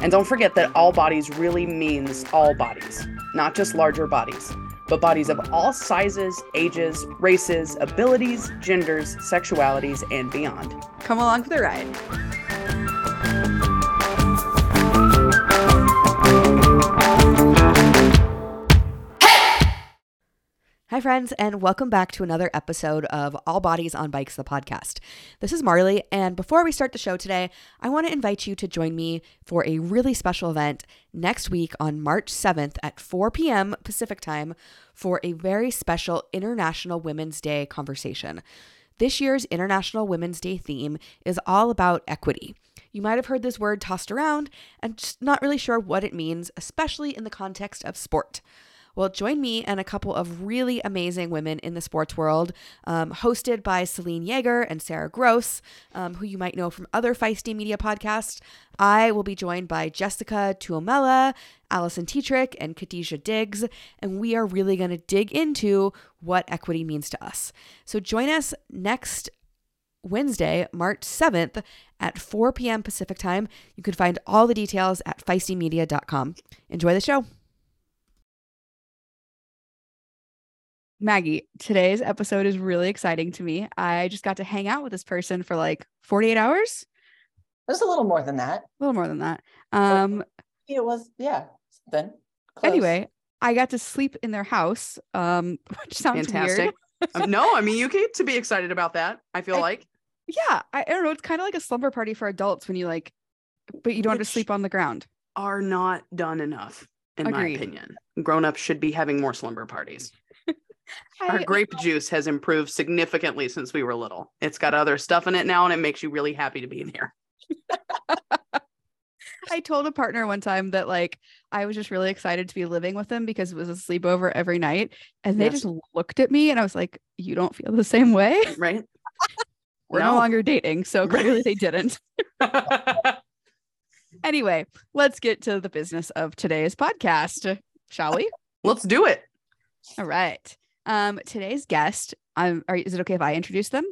And don't forget that all bodies really means all bodies, not just larger bodies but bodies of all sizes, ages, races, abilities, genders, sexualities, and beyond. Come along for the ride. Hi, friends, and welcome back to another episode of All Bodies on Bikes, the podcast. This is Marley, and before we start the show today, I want to invite you to join me for a really special event next week on March 7th at 4 p.m. Pacific time for a very special International Women's Day conversation. This year's International Women's Day theme is all about equity. You might have heard this word tossed around and just not really sure what it means, especially in the context of sport. Well, join me and a couple of really amazing women in the sports world, um, hosted by Selene Yeager and Sarah Gross, um, who you might know from other Feisty Media podcasts. I will be joined by Jessica Tuomela, Alison Tetrick, and Khadijah Diggs, and we are really going to dig into what equity means to us. So join us next Wednesday, March 7th at 4 p.m. Pacific time. You can find all the details at feistymedia.com. Enjoy the show. Maggie, today's episode is really exciting to me. I just got to hang out with this person for like 48 hours. There's a little more than that. A little more than that. Um it was yeah, then. Close. Anyway, I got to sleep in their house, um, which sounds Fantastic. weird. um, no, I mean you get to be excited about that. I feel I, like. Yeah, I, I, don't know. It's kind of like a slumber party for adults when you like, but you don't which have to sleep on the ground. Are not done enough, in Agreed. my opinion. Grown ups should be having more slumber parties. Our grape juice has improved significantly since we were little. It's got other stuff in it now, and it makes you really happy to be in here. I told a partner one time that like I was just really excited to be living with them because it was a sleepover every night. And they yes. just looked at me and I was like, You don't feel the same way? Right. We're no. no longer dating. So clearly they didn't. anyway, let's get to the business of today's podcast, shall we? Let's do it. All right. Um, today's guest, um, are, is it okay if I introduce them?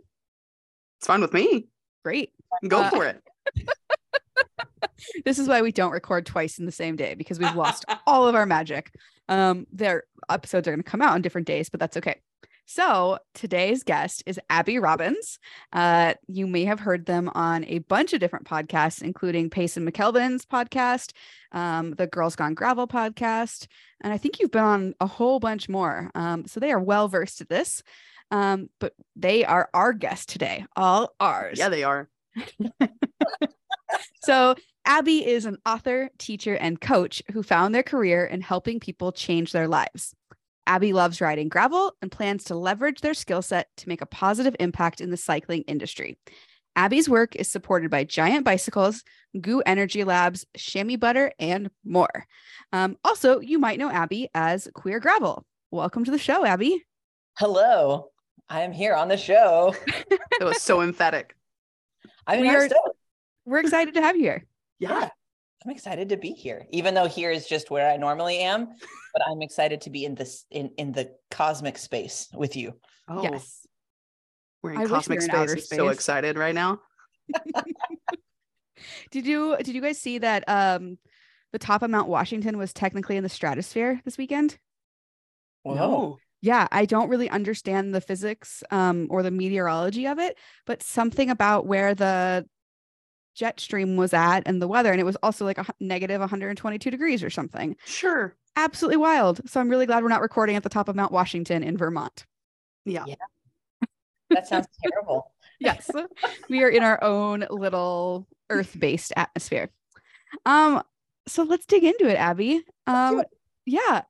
It's fine with me. Great. Go uh, for it. this is why we don't record twice in the same day because we've lost all of our magic. Um, their episodes are going to come out on different days, but that's okay. So today's guest is Abi Robins. Uh, you may have heard them on a bunch of different podcasts, including Payson McKelvey's podcast, um, the Girls Gone Gravel podcast, and I think you've been on a whole bunch more. Um, so they are well versed at this. Um, but they are our guest today, all ours. Yeah, they are. so Abi is an author, teacher, and coach who found their career in helping people change their lives. Abi loves riding gravel and plans to leverage their skill set to make a positive impact in the cycling industry. Abi's work is supported by Giant Bicycles, GU Energy Labs, Chamois Butt'r, and more. Um, also, you might know Abi as Queer Gravel. Welcome to the show, Abi. Hello. I am here on the show. it was so emphatic. I mean, we are, we're excited to have you here. Yeah. I'm excited to be here, even though here is just where I normally am. But I'm excited to be in this in in the cosmic space with you. Oh, yes, we're in I cosmic space. In space. So excited right now. did you did you guys see that um the top of Mount Washington was technically in the stratosphere this weekend? Whoa. Yeah, I don't really understand the physics um, or the meteorology of it, but something about where the jet stream was at and the weather and it was also like a negative 122 degrees or something. Sure. Absolutely wild. So i'm really glad we're not recording at the top of mount washington in vermont. Yeah, yeah. that sounds terrible. Yes. We are in our own little earth-based atmosphere. Um so let's dig into it abi. Um it. yeah.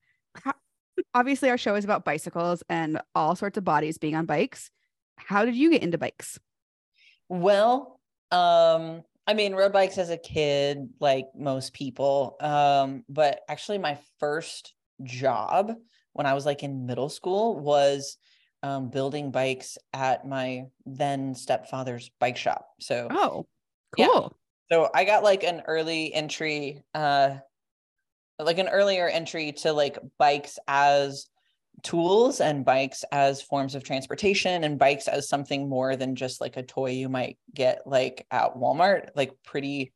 Obviously our show is about bicycles and all sorts of bodies being on bikes. How did you get into bikes? Well um I mean, road bikes as a kid, like most people. Um, but actually, my first job when I was like in middle school was um, building bikes at my then stepfather's bike shop. So, Oh, Yeah. cool. so I got like an early entry, uh, like an earlier entry to like bikes as tools and bikes as forms of transportation and bikes as something more than just like a toy you might get like at Walmart, like pretty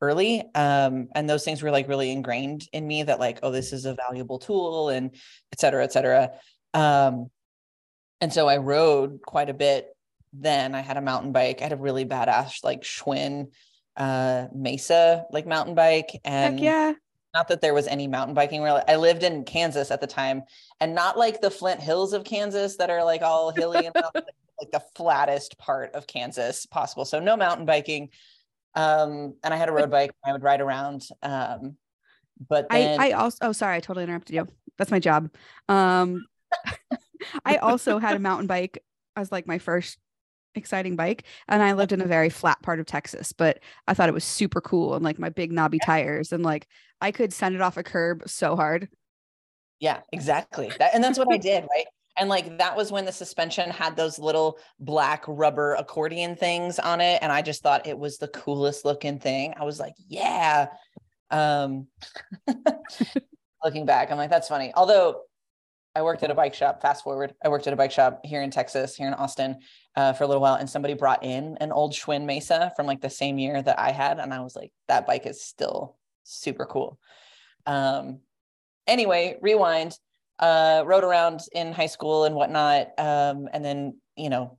early. Um, and those things were like really ingrained in me that like, oh, this is a valuable tool and et cetera, et cetera. Um, and so I rode quite a bit then. I had a mountain bike. I had a really badass like Schwinn uh Mesa like mountain bike and Heck yeah. Not that there was any mountain biking where I lived in Kansas at the time and not like the Flint Hills of Kansas that are like all hilly and like the flattest part of Kansas possible. So no mountain biking. Um and I had a road bike I would ride around um but then I, I also oh sorry, I totally interrupted you. That's my job. Um I also had a mountain bike as like my first exciting bike and I lived in a very flat part of Texas, but I thought it was super cool and like my big knobby tires and like I could send it off a curb so hard. Yeah, exactly. That, and that's what I did, right? And like that was when the suspension had those little black rubber accordion things on it. And I just thought it was the coolest looking thing. I was like, yeah. Um looking back, I'm like, that's funny. Although I worked at a bike shop, fast forward, I worked at a bike shop here in Texas, here in Austin, uh, for a little while, and somebody brought in an old Schwinn Mesa from like the same year that I had. And I was like, that bike is still super cool. Um, anyway, rewind, uh, rode around in high school and whatnot. Um, and then, you know,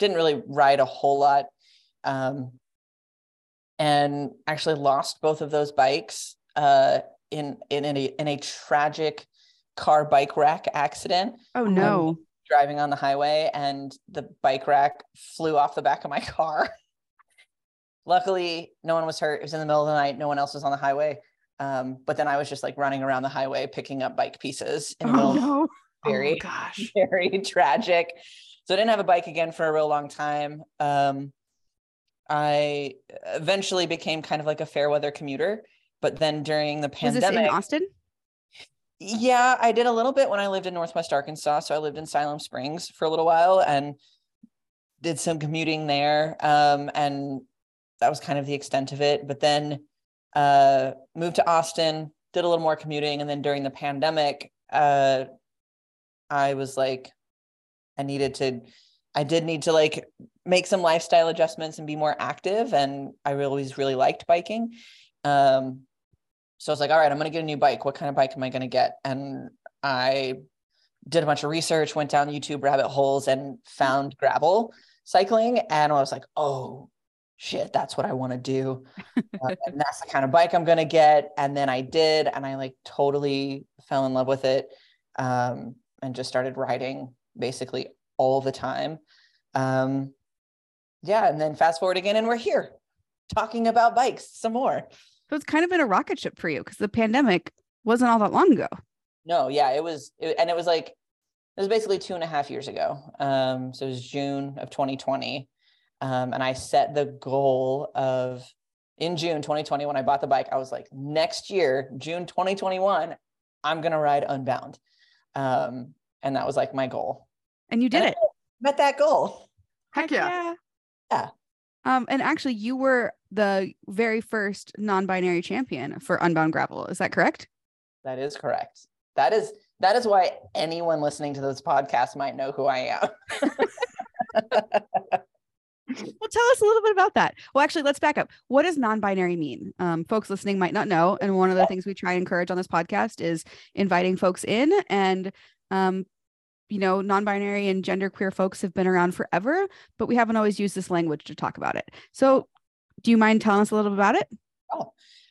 didn't really ride a whole lot. Um, and actually lost both of those bikes uh, in, in, in, a, in a tragic car bike rack accident Oh Um, no. driving on the highway and the bike rack flew off the back of my car. Luckily, no one was hurt. It was in the middle of the night. No one else was on the highway. Um, but then I was just like running around the highway picking up bike pieces in Oh no. Very, oh, gosh. very tragic. So I didn't have a bike again for a real long time. Um, I eventually became kind of like a fair weather commuter, but then during the Was this pandemic, in Austin? Yeah, I did a little bit when I lived in Northwest Arkansas. So I lived in Siloam Springs for a little while and did some commuting there. Um, and that was kind of the extent of it. But then uh, moved to Austin, did a little more commuting. And then during the pandemic, uh, I was like, I needed to, I did need to like make some lifestyle adjustments and be more active. And I always really liked biking. Um, so I was like, all right, I'm going to get a new bike. What kind of bike am I going to get? And I did a bunch of research, went down YouTube rabbit holes and found gravel cycling. And I was like, oh shit, that's what I want to do. Uh, and that's the kind of bike I'm going to get. And then I did, and I like totally fell in love with it um, and just started riding basically all the time. Um, yeah. And then fast forward again, and we're here talking about bikes some more. So it's kind of been a rocket ship for you because the pandemic wasn't all that long ago. No, yeah, it was, it, and it was like, it was basically two and a half years ago. Um, so it was June of 2020. Um, and I set the goal of in June 2020, when I bought the bike, I was like, next year, June 2021, I'm going to ride Unbound. Um, and that was like my goal. And you did And it. Met that goal. Heck yeah. Yeah. Um, and actually, you were the very first non-binary champion for Unbound Gravel. Is that correct? That is correct. That is, that is why anyone listening to this podcast might know who I am. Well, tell us a little bit about that. Well, actually, let's back up. What does non-binary mean? Um, folks listening might not know, and one of the things we try and encourage on this podcast is inviting folks in. And, um, you know, non-binary and genderqueer folks have been around forever, but we haven't always used this language to talk about it. So, do you mind telling us a little bit about it?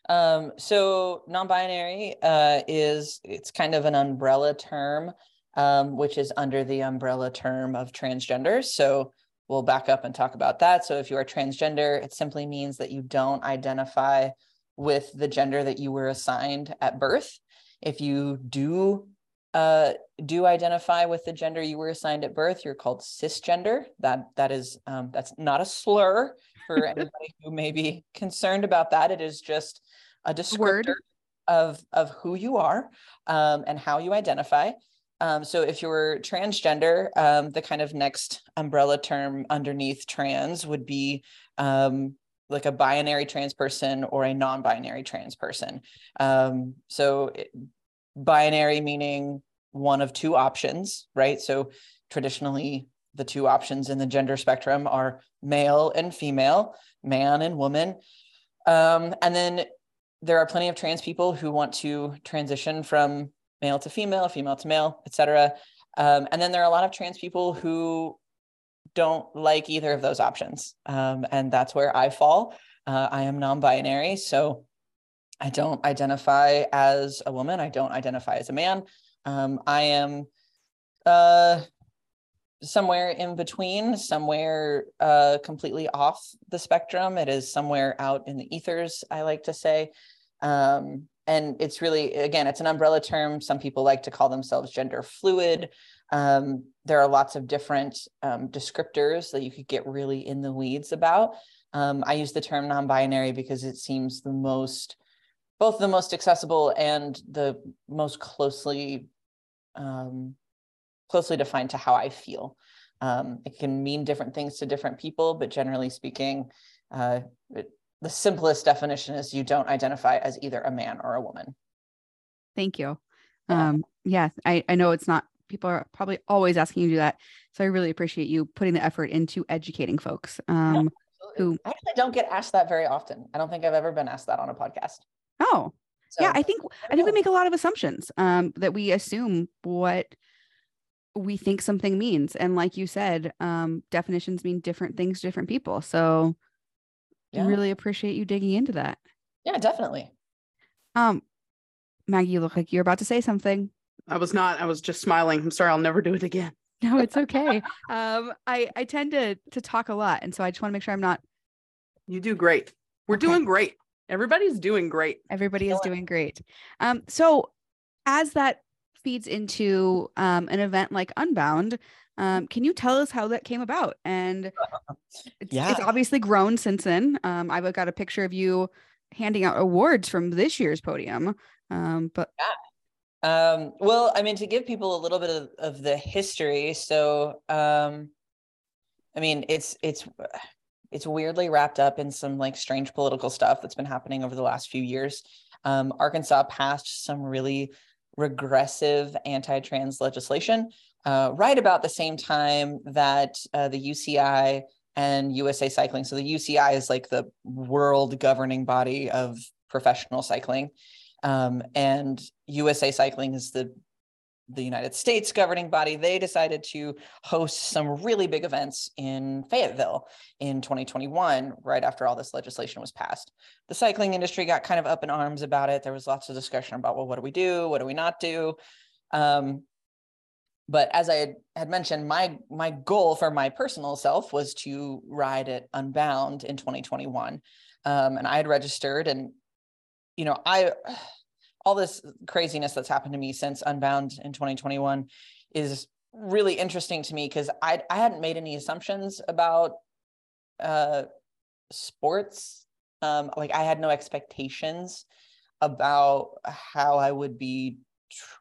Um, so non-binary uh, is it's kind of an umbrella term, um, which is under the umbrella term of transgender. So we'll back up and talk about that. So if you are transgender, it simply means that you don't identify with the gender that you were assigned at birth. If you do uh, do identify with the gender you were assigned at birth, you're called cisgender. That that is um, that's not a slur for anybody who may be concerned about that. It is just a descriptor Word. of of who you are um, and how you identify. Um, so if you're transgender, um, the kind of next umbrella term underneath trans would be um, like a binary trans person or a non-binary trans person. Um, so it- binary meaning one of two options, right? So traditionally, the two options in the gender spectrum are male and female, man and woman. Um, and then there are plenty of trans people who want to transition from male to female, female to male, et cetera. Um, and then there are a lot of trans people who don't like either of those options. Um, and that's where I fall. Uh, I am non binary. So I don't identify as a woman. I don't identify as a man. Um, I am uh, somewhere in between, somewhere uh, completely off the spectrum. It is somewhere out in the ethers, I like to say. Um, and it's really, again, it's an umbrella term. Some people like to call themselves gender fluid. Um, there are lots of different um, descriptors that you could get really in the weeds about. Um, I use the term non binary because it seems the most both the most accessible and the most closely um, closely defined to how I feel. Um, it can mean different things to different people, but generally speaking, uh, it, the simplest definition is you don't identify as either a man or a woman. Thank you. Yeah. Um, yeah, I, I know it's not, people are probably always asking you to do that. So I really appreciate you putting the effort into educating folks. Um, who- I actually don't get asked that very often. I don't think I've ever been asked that on a podcast. Oh, So, yeah, I think, I think we make a lot of assumptions um, that we assume what we think something means. And like you said, um, definitions mean different things to different people. So I Yeah. really appreciate you digging into that. yeah, definitely. Um, Maggie, you look like you're about to say something. I was not. I was just smiling. I'm sorry. I'll never do it again. No, it's okay. um, I I tend to to talk a lot, and so I just want to make sure I'm not. You do great. We're Okay. doing great. Everybody's doing great. Everybody is Sure. doing great. Um, so as that feeds into um an event like Unbound, um, can you tell us how that came about? And it's, it's obviously grown since then. Um, I've got a picture of you handing out awards from this year's podium. Um, but Um, well, I mean, to give people a little bit of, of the history. So, um, I mean, it's it's it's weirdly wrapped up in some like strange political stuff that's been happening over the last few years. Um, Arkansas passed some really regressive anti-trans legislation uh, right about the same time that uh, the UCI and USA Cycling. So the UCI is like the world governing body of professional cycling. Um, and USA Cycling is the the United States governing body. They decided to host some really big events in Fayetteville in 2021, right after all this legislation was passed. The cycling industry got kind of up in arms about it. There was lots of discussion about, well, what do we do? What do we not do? Um, but as I had, mentioned, my my goal for my personal self was to ride at Unbound in 2021, um, and I had registered, and you know, I all this craziness that's happened to me since Unbound in 2021 is really interesting to me because I I hadn't made any assumptions about uh, sports. Um, like I had no expectations about how I would be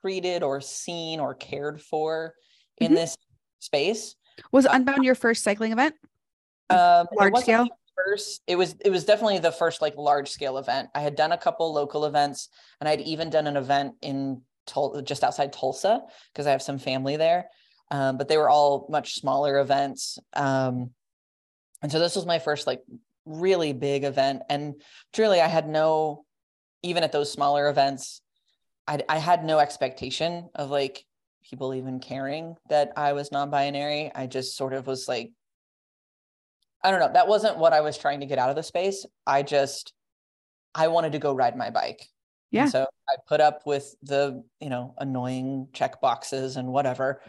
treated or seen or cared for in Mhm. this space. was Unbound your first cycling event? Um, Large scale? First, it was it was definitely the first like large scale event. I had done a couple local events, and I'd even done an event in Tul- just outside Tulsa because I have some family there. Um, but they were all much smaller events, um, and so this was my first like really big event. And truly, I had no, even at those smaller events, I I had no expectation of like people even caring that I was non-binary. I just sort of was like I don't know. That wasn't what I was trying to get out of the space. I just, I wanted to go ride my bike. And Yeah. so I put up with the, you know, annoying check boxes and whatever.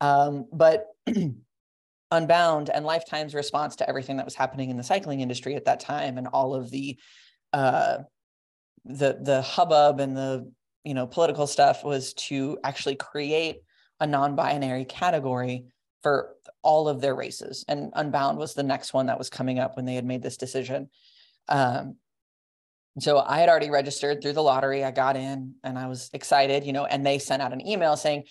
Um, but Unbound and Lifetime's response to everything that was happening in the cycling industry at that time and all of the, uh, the the hubbub and the you know political stuff was to actually create a non-binary category for all of their races and unbound was the next one that was coming up when they had made this decision. Um, so i had already registered through the lottery i got in and i was excited you know and they sent out an email saying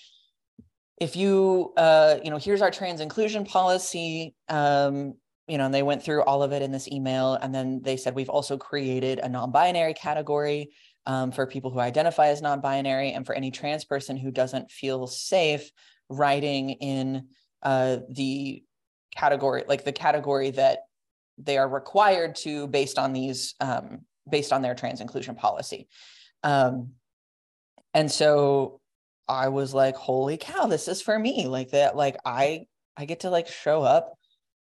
if you uh, you know here's our trans inclusion policy um, you know and they went through all of it in this email and then they said we've also created a non-binary category um, for people who identify as non-binary and for any trans person who doesn't feel safe writing in uh, the category like the category that they are required to based on these um, based on their trans inclusion policy. Um, and so i was like holy cow this is for me. Like that like i i get to like show up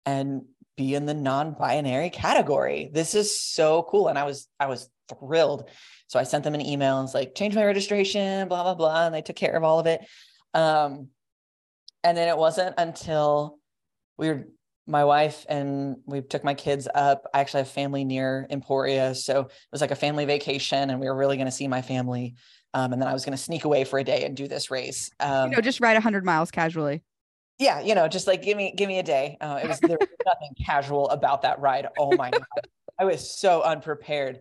and be in the non-binary category. This is so cool. And i was i was thrilled. So I sent them an email and it's like, change my registration, blah, blah, blah. And they took care of all of it. Um, and then it wasn't until we were, my wife and we took my kids up. I actually have family near Emporia. So it was like a family vacation and we were really going to see my family. Um, and then I was going to sneak away for a day and do this race. Um, you know, just ride 100 miles casually. Yeah, you know, just like give me give me a day. Uh, it was there was nothing casual about that ride. Oh my god, I was so unprepared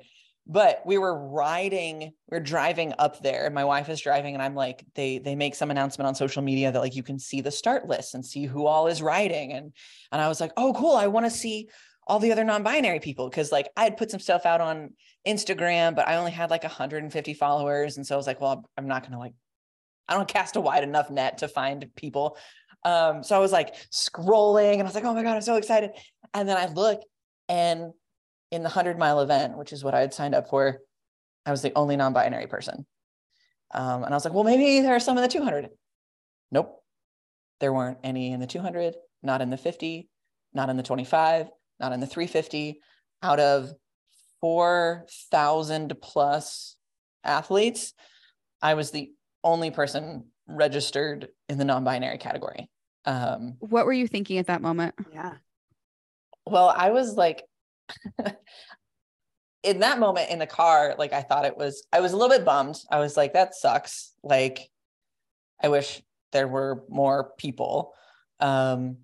but we were riding we are driving up there and my wife is driving and i'm like they they make some announcement on social media that like you can see the start list and see who all is riding. And and i was like oh cool. I want to see all the other non-binary people because like i had put some stuff out on instagram but i only had like 150 followers. And so i was like well i'm not gonna like i don't cast a wide enough net to find people. Um so i was like scrolling and i was like oh my god i'm so excited. And then i look and in the 100 mile event, which is what I had signed up for, I was the only non binary person. Um, and I was like, well, maybe there are some in the 200. Nope. There weren't any in the 200, not in the 50, not in the 25, not in the 350. Out of 4,000 plus athletes, I was the only person registered in the non binary category. Um, what were you thinking at that moment? Yeah. Well, I was like, in that moment in the car, like I thought it was, I was a little bit bummed. I was like, that sucks. Like, I wish there were more people. Um,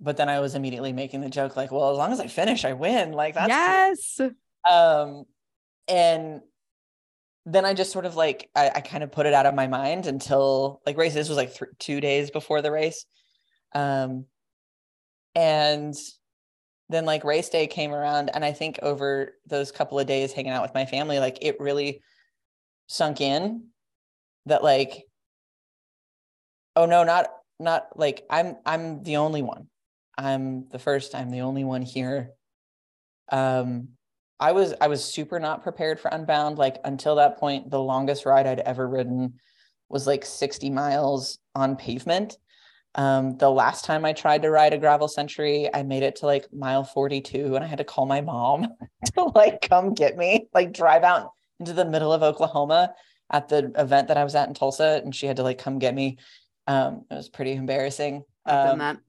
but then I was immediately making the joke, like, well, as long as I finish, I win. Like that's yes. Cool. Um, and then I just sort of like I, I, kind of put it out of my mind until like race. This was like th- two days before the race, um, and then like race day came around and i think over those couple of days hanging out with my family like it really sunk in that like oh no not not like i'm i'm the only one. I'm the first i'm the only one here. Um i was i was super not prepared for unbound like until that point the longest ride i'd ever ridden was like 60 miles on pavement um, the last time I tried to ride a gravel century, I made it to like mile 42 and I had to call my mom to like come get me, like drive out into the middle of Oklahoma at the event that I was at in Tulsa and she had to like come get me. Um, it was pretty embarrassing. Um,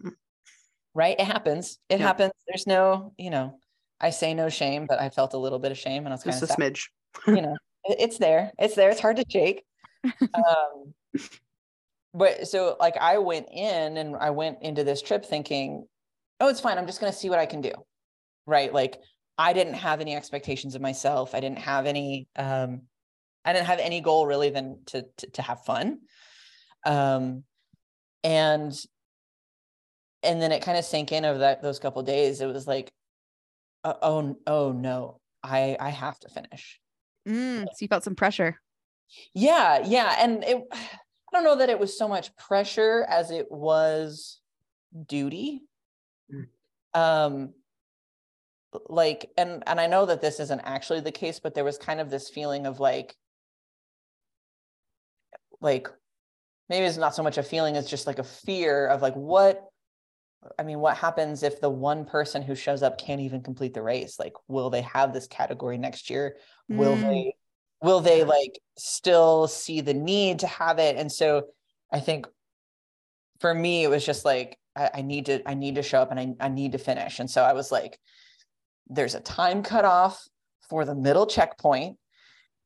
right. It happens. It yeah. happens. There's no, you know, I say no shame, but I felt a little bit of shame and I was kind Just of a smidge. you know, it's there. It's there. It's hard to shake. Um, but so like I went in and I went into this trip thinking, oh, it's fine. I'm just going to see what I can do. Right. Like I didn't have any expectations of myself. I didn't have any, um, I didn't have any goal really than to, to, to have fun. Um, and, and then it kind of sank in over that, those couple days. It was like, uh, oh, oh no, I, I have to finish. Mm, so you felt some pressure. Yeah. Yeah. And it, I don't know that it was so much pressure as it was duty. Mm. Um, like, and and I know that this isn't actually the case, but there was kind of this feeling of like, like maybe it's not so much a feeling it's just like a fear of like what I mean, what happens if the one person who shows up can't even complete the race? Like, will they have this category next year? Mm. Will they will they like still see the need to have it? And so i think for me it was just like I, I, need to i need to show up and I, I need to finish. And so i was like there's a time cutoff for the middle checkpoint.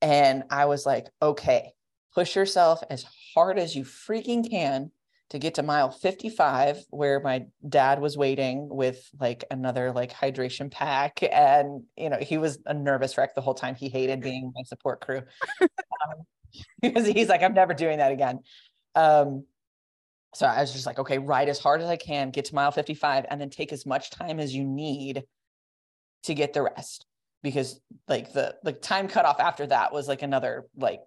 And i was like okay push yourself as hard as you freaking can to get to mile 55 where my dad was waiting with like another like hydration pack. And you know he was a nervous wreck the whole time. He hated being my support crew. Um, because he's like i'm never doing that again. Um, so i was just like okay ride as hard as i can get to mile 55 and then take as much time as you need to get the rest. Because like the the time cutoff after that was like another like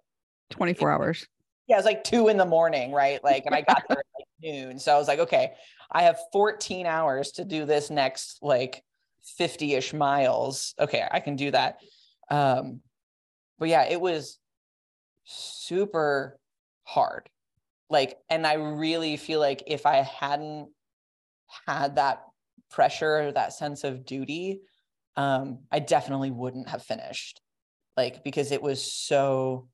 24 hours yeah, it was like two in the morning, right? Like, and I got there at like noon. So I was like, okay, I have 14 hours to do this next like 50 ish miles. Okay, I can do that. Um, but yeah, it was super hard. Like, and I really feel like if I hadn't had that pressure, that sense of duty, um, I definitely wouldn't have finished. Like, because it was so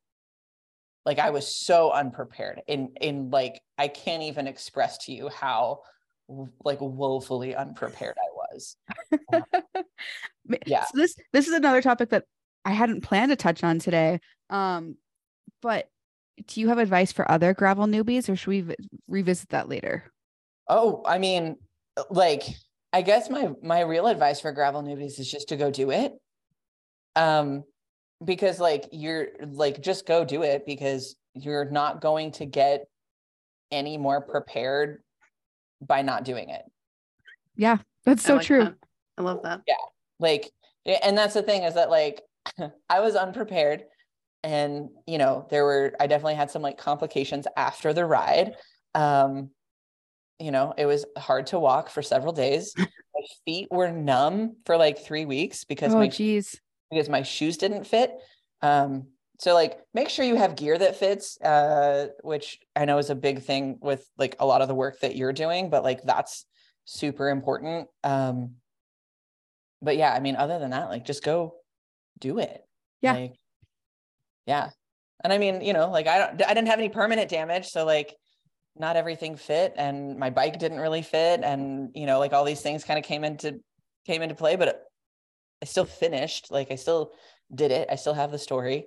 like i was so unprepared in in like i can't even express to you how like woefully unprepared i was. Yeah. So this this is another topic that i hadn't planned to touch on today um but do you have advice for other gravel newbies or should we v- revisit that later? Oh i mean like i guess my my real advice for gravel newbies is just to go do it. Um because like you're like just go do it because you're not going to get any more prepared by not doing it. Yeah, that's so like true. that. I love that. Yeah. Like and that's the thing is that like I was unprepared and you know there were I definitely had some like complications after the ride. Um you know, it was hard to walk for several days. my feet were numb for like 3 weeks because oh my geez because my shoes didn't fit. Um, so like make sure you have gear that fits, uh, which I know is a big thing with like a lot of the work that you're doing, but like that's super important. Um, but yeah, I mean, other than that, like just go do it. Yeah. Like, yeah. And I mean, you know, like I don't, I didn't have any permanent damage. So like not everything fit and my bike didn't really fit. And, you know, like all these things kind of came into, came into play, but I still finished. Like I still did it. I still have the story.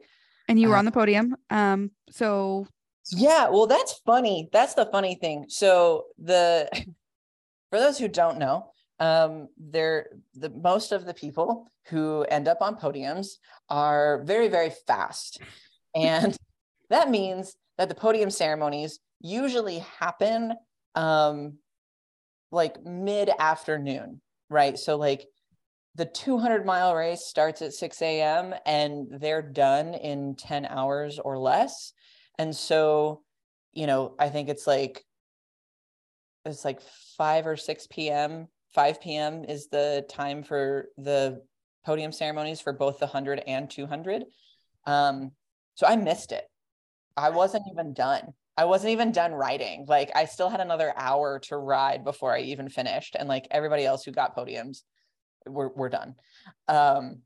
and you were Uh, on the podium um so Yeah, well, that's funny. That's the funny thing. So the for those who don't know, um, they're the most of the people who end up on podiums are very, very fast. And that means that the podium ceremonies usually happen um like mid-afternoon, right? So like the 200 mile race starts at 6 a.m. and they're done in 10 hours or less. And so, you know, I think it's like, it's like 5 or 6 p.m. 5 p.m. is the time for the podium ceremonies for both the 100 and 200. Um, so I missed it. I wasn't even done. I wasn't even done riding. Like I still had another hour to ride before I even finished. And like everybody else who got podiums we're, we're done. Um,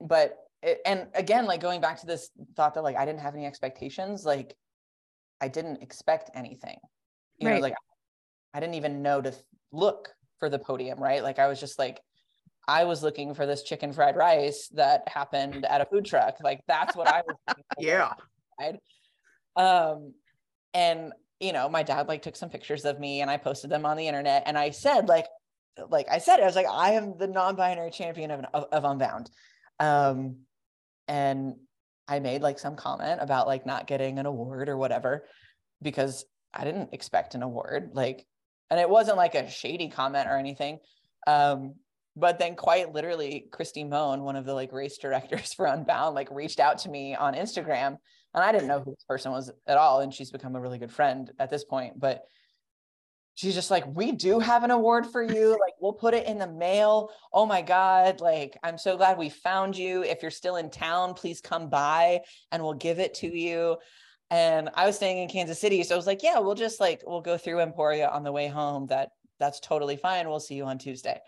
but, it, and again, like going back to this thought that like, I didn't have any expectations, like I didn't expect anything, you Right. know, like I didn't even know to look for the podium, right? Like I was just like, I was looking for this chicken fried rice that happened at a food truck. Like that's what I was. looking for Yeah. right? Um, and you know, my dad like took some pictures of me and I posted them on the internet. And I said, like, like I said, I was like, I am the non-binary champion of, of, of Unbound. Um, and I made like some comment about like not getting an award or whatever because I didn't expect an award. Like, and it wasn't like a shady comment or anything. Um, but then quite literally, Kristi Mohn, one of the like race directors for Unbound, like reached out to me on Instagram and I didn't know who this person was at all. And she's become a really good friend at this point. But she's just like, we do have an award for you. Like, we'll put it in the mail. Oh my God. Like, I'm so glad we found you. If you're still in town, please come by and we'll give it to you. And I was staying in Kansas City. So I was like, yeah, we'll just like, we'll go through Emporia on the way home. That that's totally fine. We'll see you on Tuesday.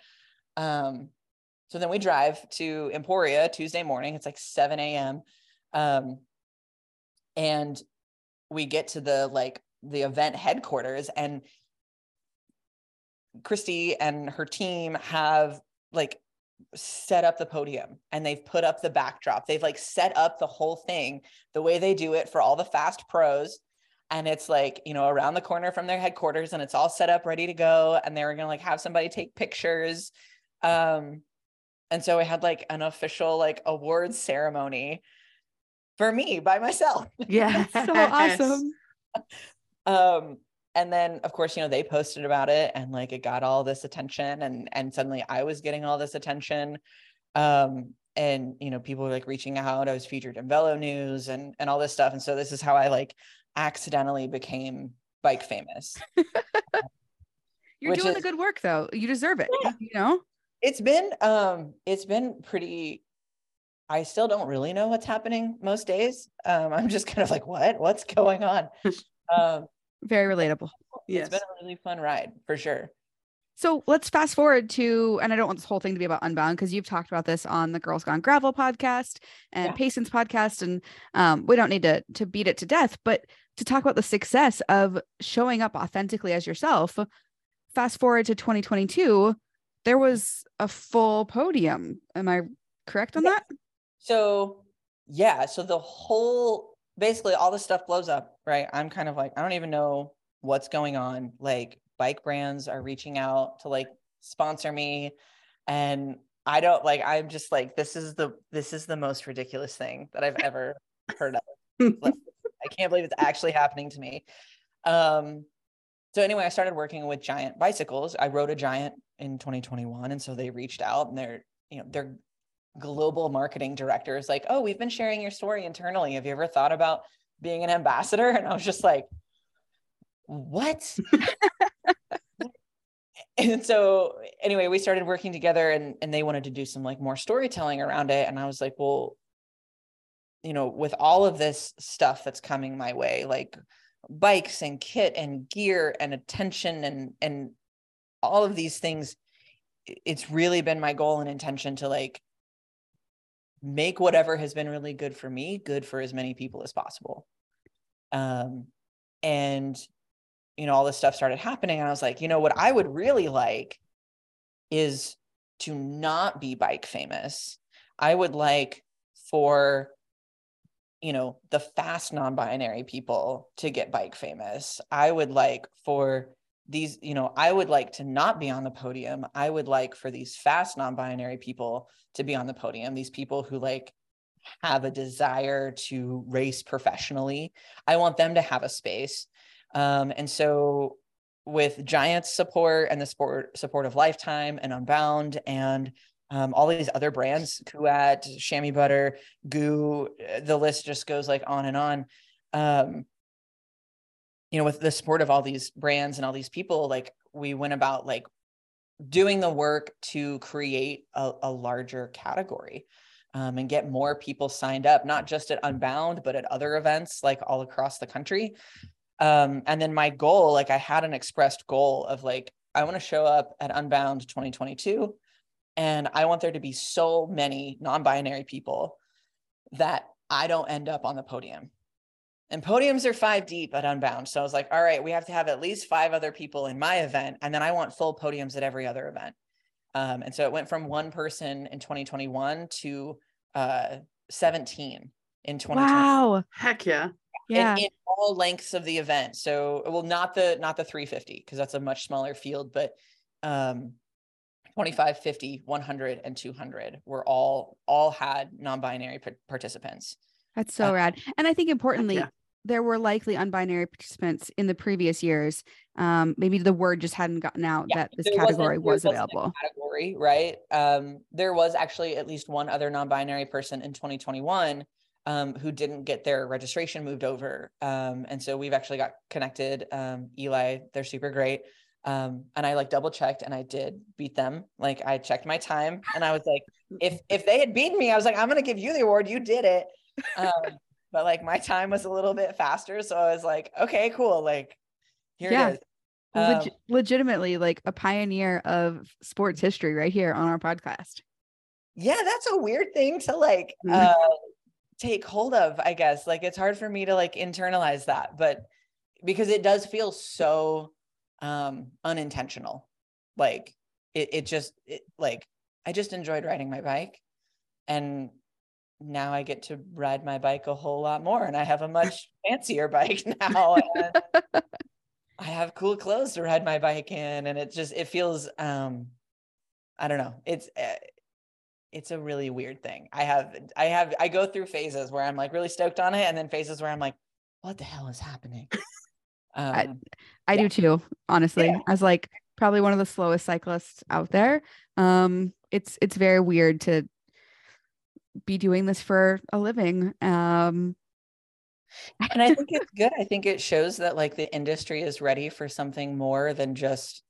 Um, so then we drive to Emporia Tuesday morning. It's like 7 a.m. Um, and we get to the like the event headquarters and Kristi and her team have like set up the podium and they've put up the backdrop. They've like set up the whole thing the way they do it for all the fast pros. And it's like, you know, around the corner from their headquarters and it's all set up ready to go. And they were going to like have somebody take pictures. Um, and so we had like an official like awards ceremony for me by myself. Yeah. so awesome. um, and then of course, you know, they posted about it and like it got all this attention and and suddenly I was getting all this attention. Um, and you know, people were like reaching out. I was featured in VeloNews and and all this stuff. And so this is how I like accidentally became bike famous. You're doing is, the good work though. You deserve it. Yeah. You know? It's been um it's been pretty I still don't really know what's happening most days. Um, I'm just kind of like, what? What's going on? Um, Very relatable. Yes. It's been a really fun ride for sure. So let's fast forward to, and I don't want this whole thing to be about Unbound because you've talked about this on the Girls Gone Gravel podcast and yeah. Payson's podcast, and um, we don't need to to beat it to death, but to talk about the success of showing up authentically as yourself. Fast forward to 2022, there was a full podium. Am I correct on that? So yeah, so the whole basically all this stuff blows up, right? I'm kind of like, I don't even know what's going on. Like bike brands are reaching out to like sponsor me and I don't like I'm just like this is the this is the most ridiculous thing that I've ever heard of. like, I can't believe it's actually happening to me. Um so anyway, I started working with Giant Bicycles. I rode a Giant in 2021 and so they reached out and they're you know they're global marketing directors like, oh, we've been sharing your story internally. Have you ever thought about being an ambassador? And I was just like, what? and so anyway, we started working together and, and they wanted to do some like more storytelling around it. And I was like, well, you know, with all of this stuff that's coming my way, like bikes and kit and gear and attention and and all of these things, it's really been my goal and intention to like make whatever has been really good for me good for as many people as possible. Um and you know all this stuff started happening and i was like you know what i would really like is to not be bike famous. I would like for you know the fast non-binary people to get bike famous. I would like for these you know i would like to not be on the podium. I would like for these fast non-binary people to be on the podium these people who like have a desire to race professionally. I want them to have a space. Um, and so with giants support and the sport support of lifetime and unbound and um, all these other brands kuat Chamois Butt'r GU the list just goes like on and on. Um, you know with the support of all these brands and all these people like we went about like doing the work to create a, a larger category um, and get more people signed up not just at unbound but at other events like all across the country. Um, and then my goal like i had an expressed goal of like i want to show up at unbound 2022 and i want there to be so many non-binary people that i don't end up on the podium and podiums are five deep at Unbound. So I was like, all right, we have to have at least five other people in my event. And then I want full podiums at every other event. Um, and so it went from one person in 2021 to uh, 17 in 2020. Wow. Heck yeah. Yeah. In, in all lengths of the event. So, well, not the, not the 350, because that's a much smaller field, but um, 25, 50, 100, and 200 were all, all had non-binary participants. That's so uh, rad. And I think importantly, yeah there were likely unbinary participants in the previous years. Um, maybe the word just hadn't gotten out yeah, that this category was available. Category, right? Um, there was actually at least one other non-binary person in 2021 um, who didn't get their registration moved over, um, and so we've actually got connected. Um, Eli, they're super great. Um, and I like double checked and I did beat them. Like I checked my time and I was like, if if they had beaten me, I was like, I'm gonna give you the award. You did it. Um, but like my time was a little bit faster. So I was like, okay, cool. Like here yeah. it is. Um, Leg- legitimately like a pioneer of sports history right here on our podcast. Yeah, that's a weird thing to like mm-hmm. uh, take hold of, I guess. Like it's hard for me to like internalize that, but because it does feel so um unintentional. Like it it just it, like I just enjoyed riding my bike. And now I get to ride my bike a whole lot more and I have a much fancier bike now. I have cool clothes to ride my bike in and it just it feels um I don't know. It's uh, it's a really weird thing. I have I have I go through phases where I'm like really stoked on it and then phases where I'm like what the hell is happening? Um, I, I yeah. do too, honestly. Yeah. As like probably one of the slowest cyclists out there. Um it's it's very weird to be doing this for a living. Um, and I think it's good. I think it shows that like the industry is ready for something more than just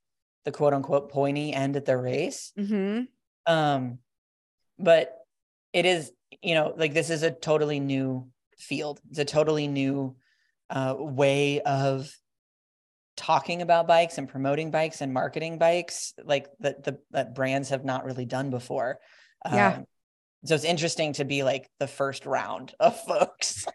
the quote unquote pointy end at the race. Mm-hmm. Um, but it is, you know, like this is a totally new field. It's a totally new uh, way of talking about bikes and promoting bikes and marketing bikes, like that the that brands have not really done before. Yeah. Um, so it's interesting to be like the first round of folks.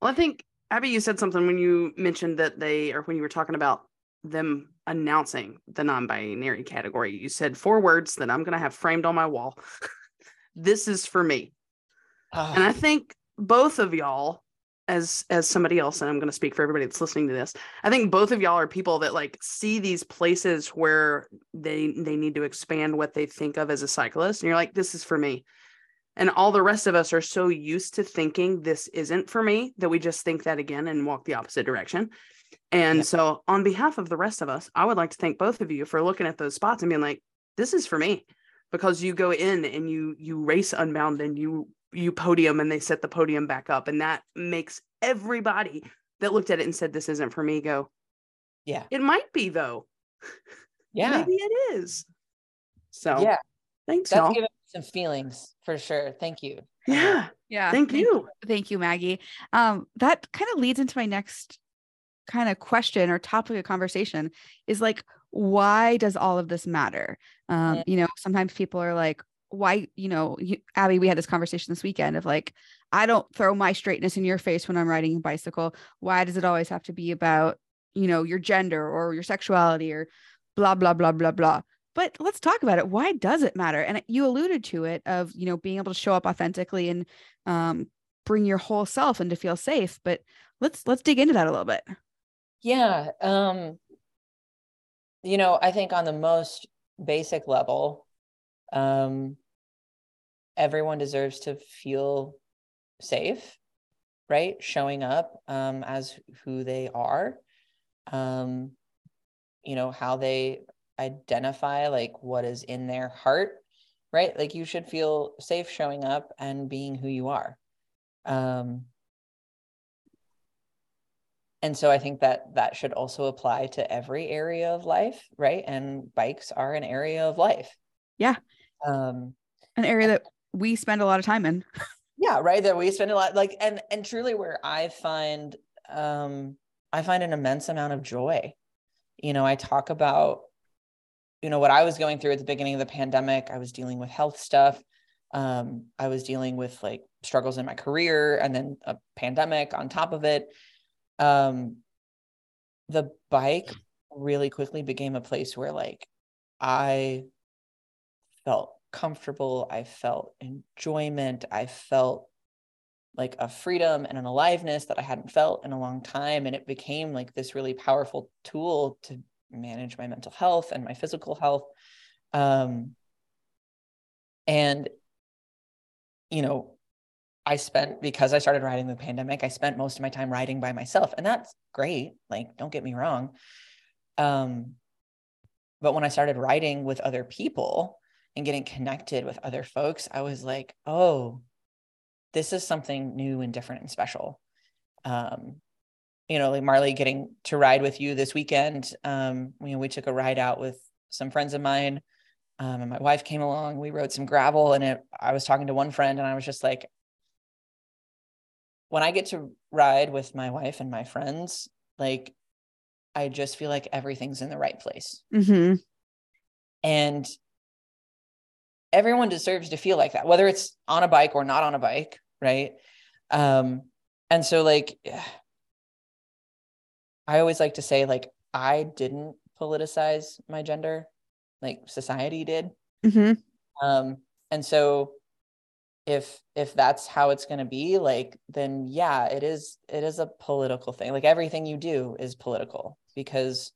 well, I think Abi, you said something when you mentioned that they, or when you were talking about them announcing the non-binary category. You said four words that I'm going to have framed on my wall. this is for me. Ah. And I think both of y'all as as somebody else and i'm going to speak for everybody that's listening to this i think both of y'all are people that like see these places where they they need to expand what they think of as a cyclist and you're like this is for me and all the rest of us are so used to thinking this isn't for me that we just think that again and walk the opposite direction and yeah. so on behalf of the rest of us i would like to thank both of you for looking at those spots and being like this is for me because you go in and you you race unbound and you you podium and they set the podium back up and that makes everybody that looked at it and said this isn't for me go yeah. It might be though. Yeah. Maybe it is. So yeah. thanks that's y'all. giving some feelings for sure. Thank you. Yeah. Yeah. Thank, thank you. thank you maggie. Um that kind of leads into my next kind of question or topic of conversation is like why does all of this matter? Um mm. you know sometimes people are like why you know you, abi we had this conversation this weekend of like i don't throw my straightness in your face when i'm riding a bicycle. Why does it always have to be about you know your gender or your sexuality or blah blah blah blah blah? But let's talk about it. Why does it matter? And you alluded to it of you know being able to show up authentically and um, bring your whole self and to feel safe but let's let's dig into that a little bit. Yeah um you know i think on the most basic level um everyone deserves to feel safe right? Showing up um, as who they are um, you know how they identify like what is in their heart right? Like you should feel safe showing up and being who you are. Um, and so i think that that should also apply to every area of life right? And bikes are an area of life. Yeah. Um an area that we spend a lot of time in. yeah, right. That we spend a lot like and and truly where I find um I find an immense amount of joy. You know, I talk about you know what I was going through at the beginning of the pandemic. I was dealing with health stuff. Um, I was dealing with like struggles in my career and then a pandemic on top of it. Um, the bike really quickly became a place where like I felt comfortable. I felt enjoyment. I felt like a freedom and an aliveness that I hadn't felt in a long time. And it became like this really powerful tool to manage my mental health and my physical health. Um, and, you know, I spent, because I started riding the pandemic, I spent most of my time riding by myself. And that's great. Like, don't get me wrong. Um, but when I started riding with other people, and getting connected with other folks, I was like, oh, this is something new and different and special. Um, you know, like Marley getting to ride with you this weekend. Um, you know, we took a ride out with some friends of mine. Um, and my wife came along. We rode some gravel, and it, I was talking to one friend, and I was just like, when I get to ride with my wife and my friends, like, I just feel like everything's in the right place. Mm-hmm. And everyone deserves to feel like that, whether it's on a bike or not on a bike, right? Um, and so like I always like to say, like, I didn't politicize my gender, like society did. Mm-hmm. Um, and so if if that's how it's going to be like then yeah it is it is a political thing like everything you do is political because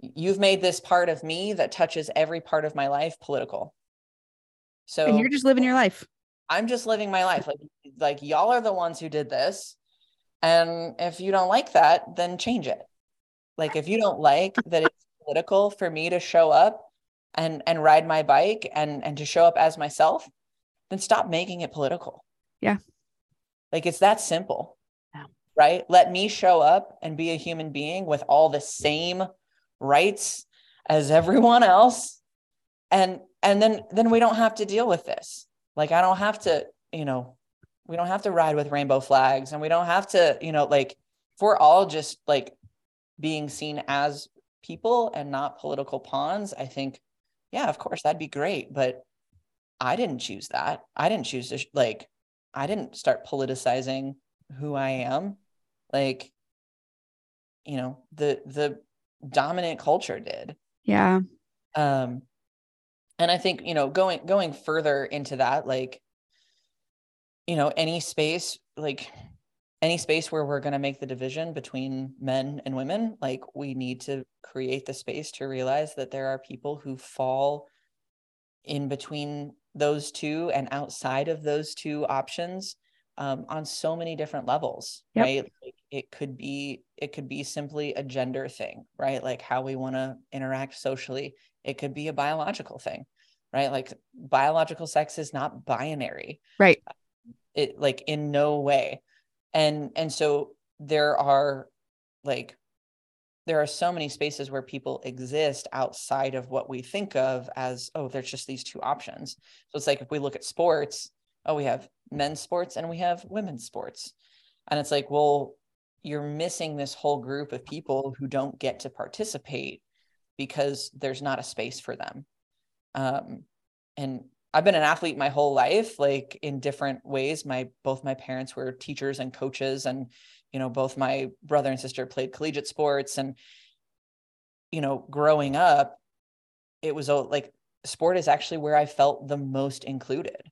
you've made this part of me that touches every part of my life political so and you're just living your life i'm just living my life like like y'all are the ones who did this and if you don't like that then change it like if you don't like that it's political for me to show up and and ride my bike and and to show up as myself then stop making it political. Yeah. Like it's that simple. Yeah. Right? Let me show up and be a human being with all the same rights as everyone else and and then then we don't have to deal with this. Like I don't have to, you know, we don't have to ride with rainbow flags and we don't have to, you know, like if we're all just like being seen as people and not political pawns, I think yeah, of course that'd be great, but I didn't choose that. I didn't choose to, like, I didn't start politicizing who I am. Like, you know, the, the dominant culture did. Yeah. Um, and I think, you know, going, going further into that, like, you know, any space, like, any space where we're going to make the division between men and women, like we need to create the space to realize that there are people who fall in between those two and outside of those two options um, on so many different levels yep. right? Like it could be it could be simply a gender thing right? Like how we want to interact socially it could be a biological thing right? Like biological sex is not binary. Right. It like in no way. And and so there are like there are so many spaces where people exist outside of what we think of as oh there's just these two options. So it's like if we look at sports oh we have men's sports and we have women's sports. And it's like well you're missing this whole group of people who don't get to participate because there's not a space for them. Um, and i've been an athlete my whole life like in different ways. My both my parents were teachers and coaches and you know both my brother and sister played collegiate sports. And you know growing up it was like sport is actually where i felt the most included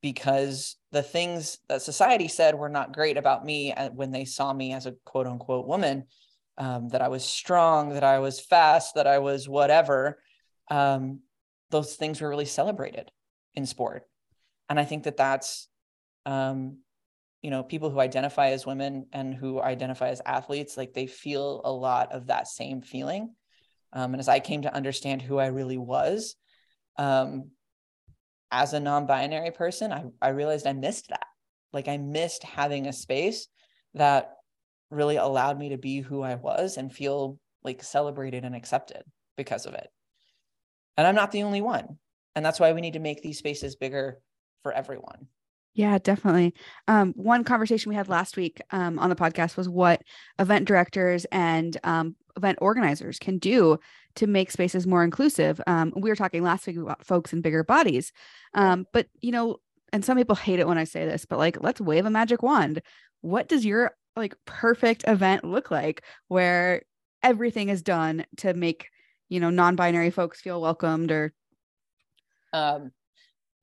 because the things that society said were not great about me uh, when they saw me as a quote unquote woman um, that i was strong that i was fast that i was whatever um, those things were really celebrated in sport. And i think that that's um, you know people who identify as women and who identify as athletes like they feel a lot of that same feeling. Um, and as i came to understand who i really was um, as a non-binary person I, I realized i missed that. Like i missed having a space that really allowed me to be who i was and feel like celebrated and accepted because of it and i'm not the only one and that's why we need to make these spaces bigger for everyone yeah, definitely. Um, one conversation we had last week um, on the podcast was what event directors and um, event organizers can do to make spaces more inclusive. Um, we were talking last week about folks in bigger bodies, um, but you know, and some people hate it when I say this, but like, let's wave a magic wand. What does your like perfect event look like where everything is done to make you know non-binary folks feel welcomed or um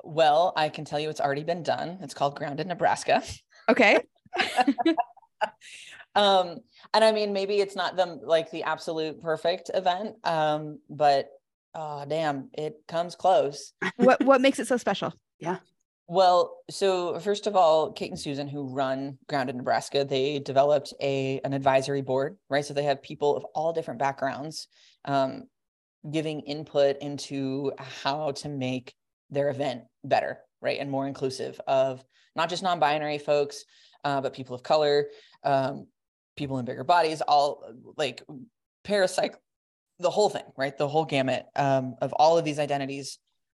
well, I can tell you it's already been done. It's called Grounded Nebraska. Okay. um, and I mean, maybe it's not the like the absolute perfect event, um, but oh damn, it comes close. what what makes it so special? Yeah. Well, so first of all, Kate and Susan, who run Grounded Nebraska, they developed a an advisory board, right? So they have people of all different backgrounds um, giving input into how to make their event better, right? And more inclusive of not just non binary folks, uh, but people of color, um, people in bigger bodies, all like parapsych, the whole thing, right? The whole gamut um, of all of these identities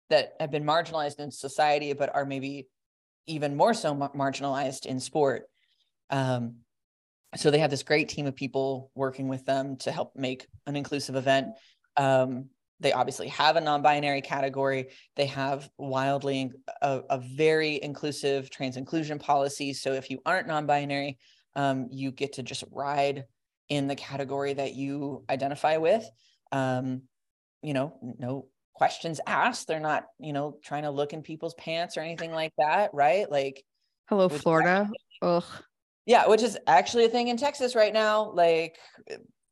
that have been marginalized in society, but are maybe even more so marginalized in sport. Um, so they have this great team of people working with them to help make an inclusive event. Um, they obviously have a non-binary category they have wildly a, a very inclusive trans inclusion policy so if you aren't non-binary um, you get to just ride in the category that you identify with um, you know no questions asked. They're not, you know, trying to look in people's pants or anything like that, right? Like, Hello, Florida. Ugh. yeah, which is actually a thing in Texas right now. Like,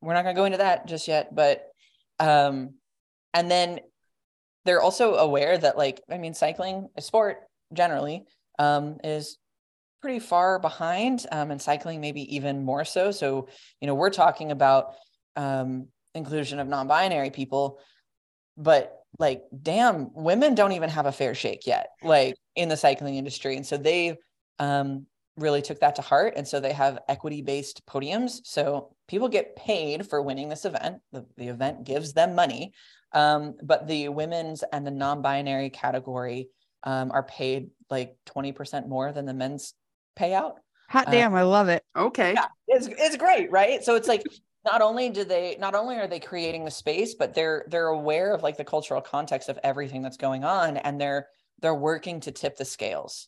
we're not going to go into that just yet, but, um, and then they're also aware that, like, I mean, cycling, a sport generally, um, is pretty far behind, um, and cycling maybe even more so. So, you know, we're talking about, um, inclusion of non-binary people, but like, damn, women don't even have a fair shake yet, like in the cycling industry. And so they, um, really took that to heart. And so they have equity based podiums. So people get paid for winning this event. The, the event gives them money. Um, but the women's and the non binary category um, are paid like 20% more than the men's payout. Hot Uh, damn, I love it. Okay. Yeah, it's, it's great, right? So it's like, not only do they not only are they creating the space but they're they're aware of like the cultural context of everything that's going on and they're they're working to tip the scales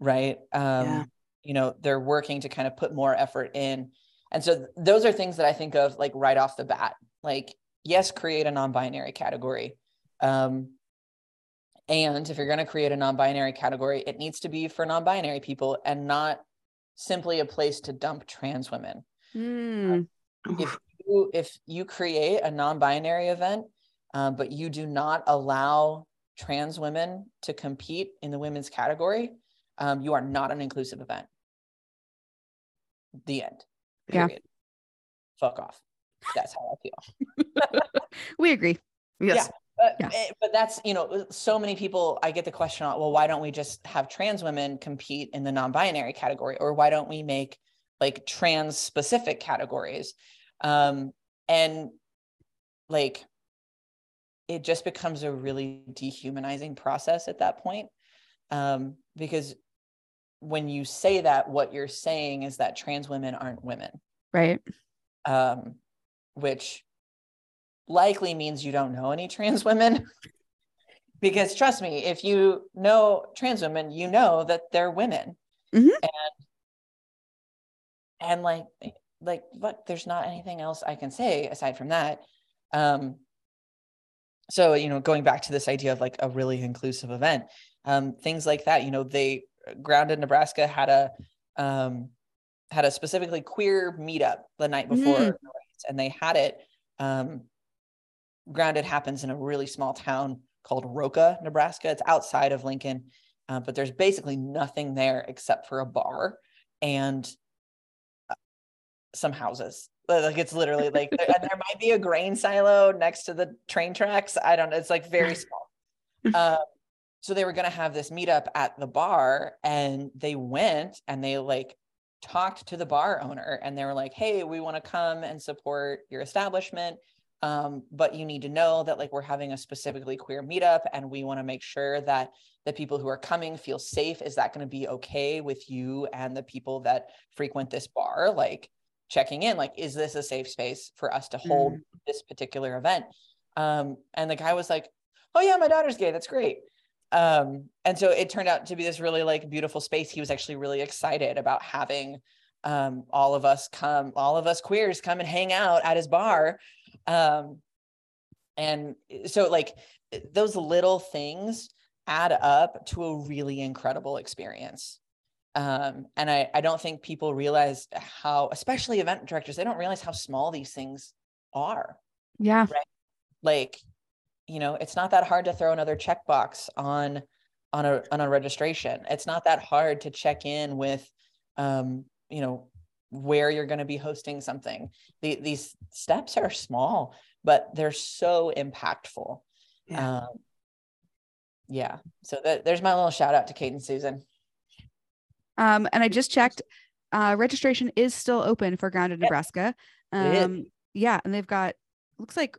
right? Um Yeah. you know they're working to kind of put more effort in. And so th- those are things that i think of like right off the bat. Like yes create a non-binary category. Um and if you're going to create a non-binary category it needs to be for non-binary people and not simply a place to dump trans women. Mm, if you if you create a non-binary event um, but you do not allow trans women to compete in the women's category um, you are not an inclusive event the end Yeah. period fuck off that's how i feel we agree. Yes. but, Yeah. eh, but that's you know so many people i get the question well why don't we just have trans women compete in the non-binary category or why don't we make like trans specific categories um and like it just becomes a really dehumanizing process at that point um because when you say that what you're saying is that trans women aren't women Right. um, which likely means you don't know any trans women. because trust me, if you know trans women, you know that they're women. Mhm. And and like like what there's not anything else I can say aside from that. Um so you know going back to this idea of like a really inclusive event um things like that you know they grounded nebraska had a um had a specifically queer meetup the night before Mm. and they had it um grounded happens in a really small town called roca nebraska it's outside of lincoln uh, but there's basically nothing there except for a bar and some houses. Like it's literally like there, and there might be a grain silo next to the train tracks. I don't know it's like very small. Um, so they were going to have this meetup at the bar and they went and they like talked to the bar owner and they were like hey we want to come and support your establishment um, but you need to know that like we're having a specifically queer meetup and we want to make sure that the people who are coming feel safe. Is that going to be okay with you and the people that frequent this bar? Like checking in like is this a safe space for us to hold this particular event? Um, and the guy was like oh yeah my daughter's gay that's great. Um, and so it turned out to be this really like beautiful space. He was actually really excited about having um, all of us come all of us queers come and hang out at his bar. Um, and so like those little things add up to a really incredible experience um, and I, I don't think people realize how especially event directors they don't realize how small these things are Yeah. like you know it's not that hard to throw another checkbox on on a on a registration. It's not that hard to check in with um you know where you're going to be hosting something. The, these steps are small but they're so impactful. Yeah. um yeah. So that, there's my little shout out to kate and susan Um, and I just checked. Uh, registration is still open for Grounded Yep. Nebraska. Um, yeah, and they've got looks like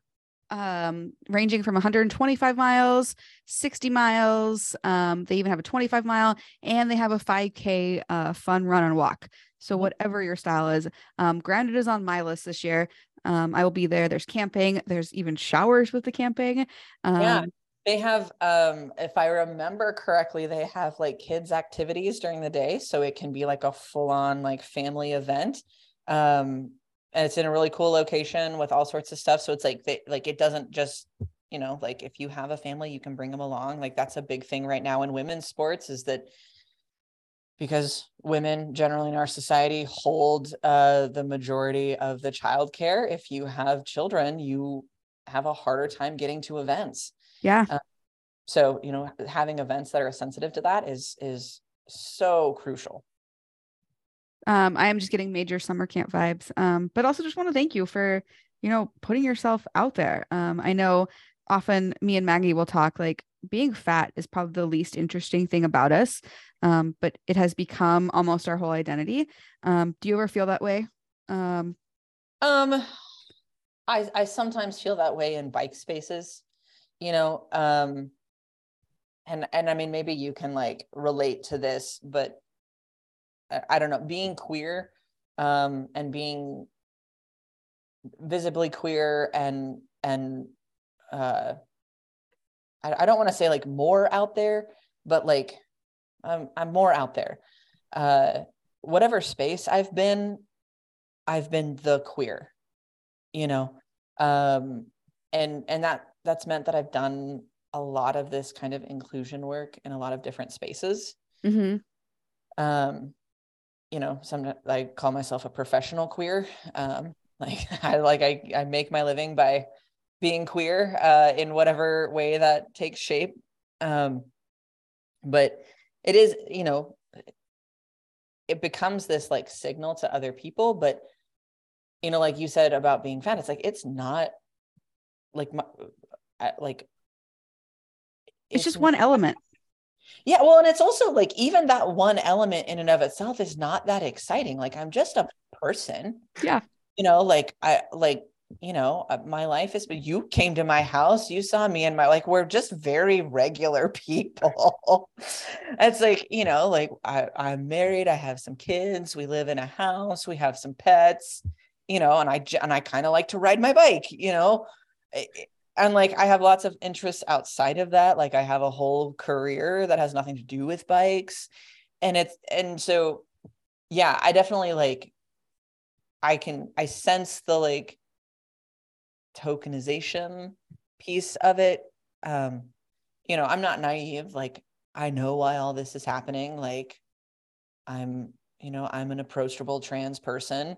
um ranging from 125 miles 60 miles um they even have a 25 mile and they have a 5k uh fun run and walk so Mhm. whatever your style is um grounded is on my list this year um i will be there there's camping there's even showers with the camping um Yeah. They have um if i remember correctly they have like kids activities during the day so it can be like a full on like family event um and it's in a really cool location with all sorts of stuff so it's like they like it doesn't just you know like if you have a family you can bring them along like that's a big thing right now in women's sports is that because women generally in our society hold uh, the majority of the childcare if you have children you have a harder time getting to events Yeah. Uh, so you know having events that are sensitive to that is is so crucial Um, I am just getting major summer camp vibes. Um, but also just want to thank you for, you know, putting yourself out there. Um, I know often me and Maggie will talk like being fat is probably the least interesting thing about us. Um, but it has become almost our whole identity. Um, do you ever feel that way? Um, Um, I I sometimes feel that way in bike spaces, you know. Um, and and I mean maybe you can like relate to this, but I, I don't know. Being queer, um, and being visibly queer and and uh, I, I don't want to say like more out there, but like I'm I'm more out there. Uh, whatever space I've been, I've been the queer, you know, um, and and that that's meant that I've done a lot of this kind of inclusion work in a lot of different spaces. mhm. Um, you know, some I call myself a professional queer. Um, like I like I I make my living by being queer uh, in whatever way that takes shape. Um, but it is, you know, it becomes this like signal to other people but you know like you said about being fat it's like it's not like my like It's, just one element. yeah well and it's also like even that one element in and of itself is not that exciting like i'm just a person Yeah. you know like i like you know uh, my life is but you came to my house you saw me and my like we're just very regular people it's like you know like I, i'm married i have some kids we live in a house we have some pets you know and i and i kind of like to ride my bike you know I- I- and like i have lots of interests outside of that like i have a whole career that has nothing to do with bikes and it's and so yeah i definitely like i can i sense the like tokenization piece of it um you know i'm not naive like i know why all this is happening like i'm you know i'm an approachable trans person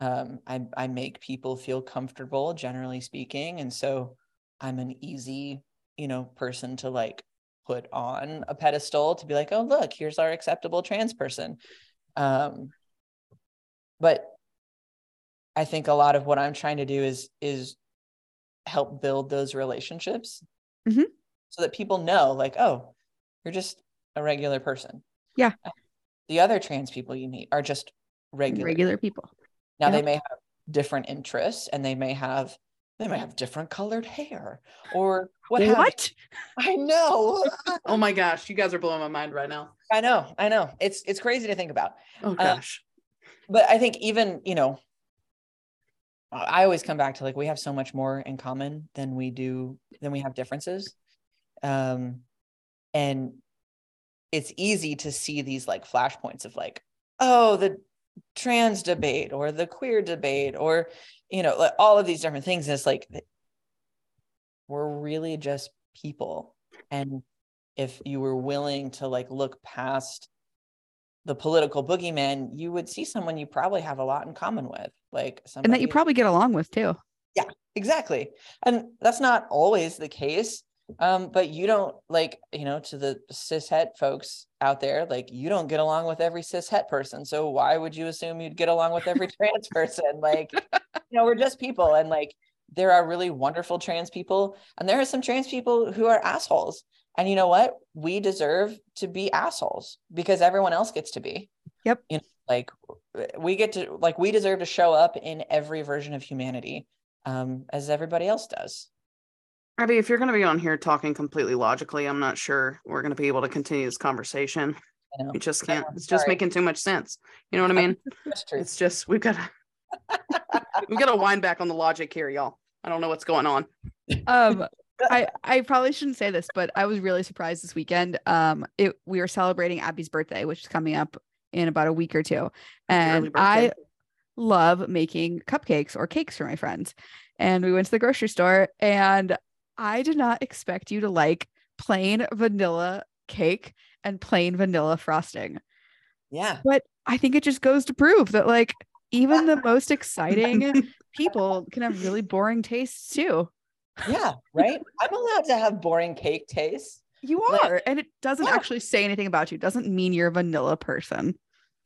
um i i make people feel comfortable generally speaking and so i'm an easy you know person to like put on a pedestal to be like oh look here's our acceptable trans person um but i think a lot of what i'm trying to do is is help build those relationships Mhm. so that people know like oh you're just a regular person Yeah. the other trans people you meet are just regular, Regular people. now they may have different interests and they may have they might have different colored hair or what. What? i know Oh my gosh, you guys are blowing my mind right now. i know i know it's it's crazy to think about Oh gosh. but I think even, you know, I always come back to like we have so much more in common than we do than we have differences. Um and it's easy to see these like flashpoints of like, oh, the trans debate or the queer debate or you know, like all of these different things. And it's like we're really just people. And if you were willing to like look past the political boogeyman, you would see someone you probably have a lot in common with, like And that you probably get along with too. Yeah, exactly. And that's not always the case. Um, but you don't like, you know, to the cis het folks out there, like you don't get along with every cis het person. So why would you assume you'd get along with every trans person? Like, you know, we're just people, and like there are really wonderful trans people, and there are some trans people who are assholes. And you know what? We deserve to be assholes because everyone else gets to be. Yep. You know, like we get to like we deserve to show up in every version of humanity um as everybody else does. Abi, if you're going to be on here talking completely logically, I'm not sure we're going to be able to continue this conversation. You know, It just can't. know, It's just making too much sense. You know what I mean? It's just we've got to we've got to wind back on the logic here, y'all. I don't know what's going on. um I I probably shouldn't say this, but I was really surprised this weekend. Um, it we were celebrating Abi's birthday, which is coming up in about a week or two, and I love making cupcakes or cakes for my friends. And we went to the grocery store, and I did not expect you to like plain vanilla cake and plain vanilla frosting. Yeah. But I think it just goes to prove that like even the most exciting people can have really boring tastes too. Yeah. Right. I'm allowed to have boring cake tastes. You Like- are. and it doesn't Yeah. actually say anything about you. It doesn't mean you're a vanilla person.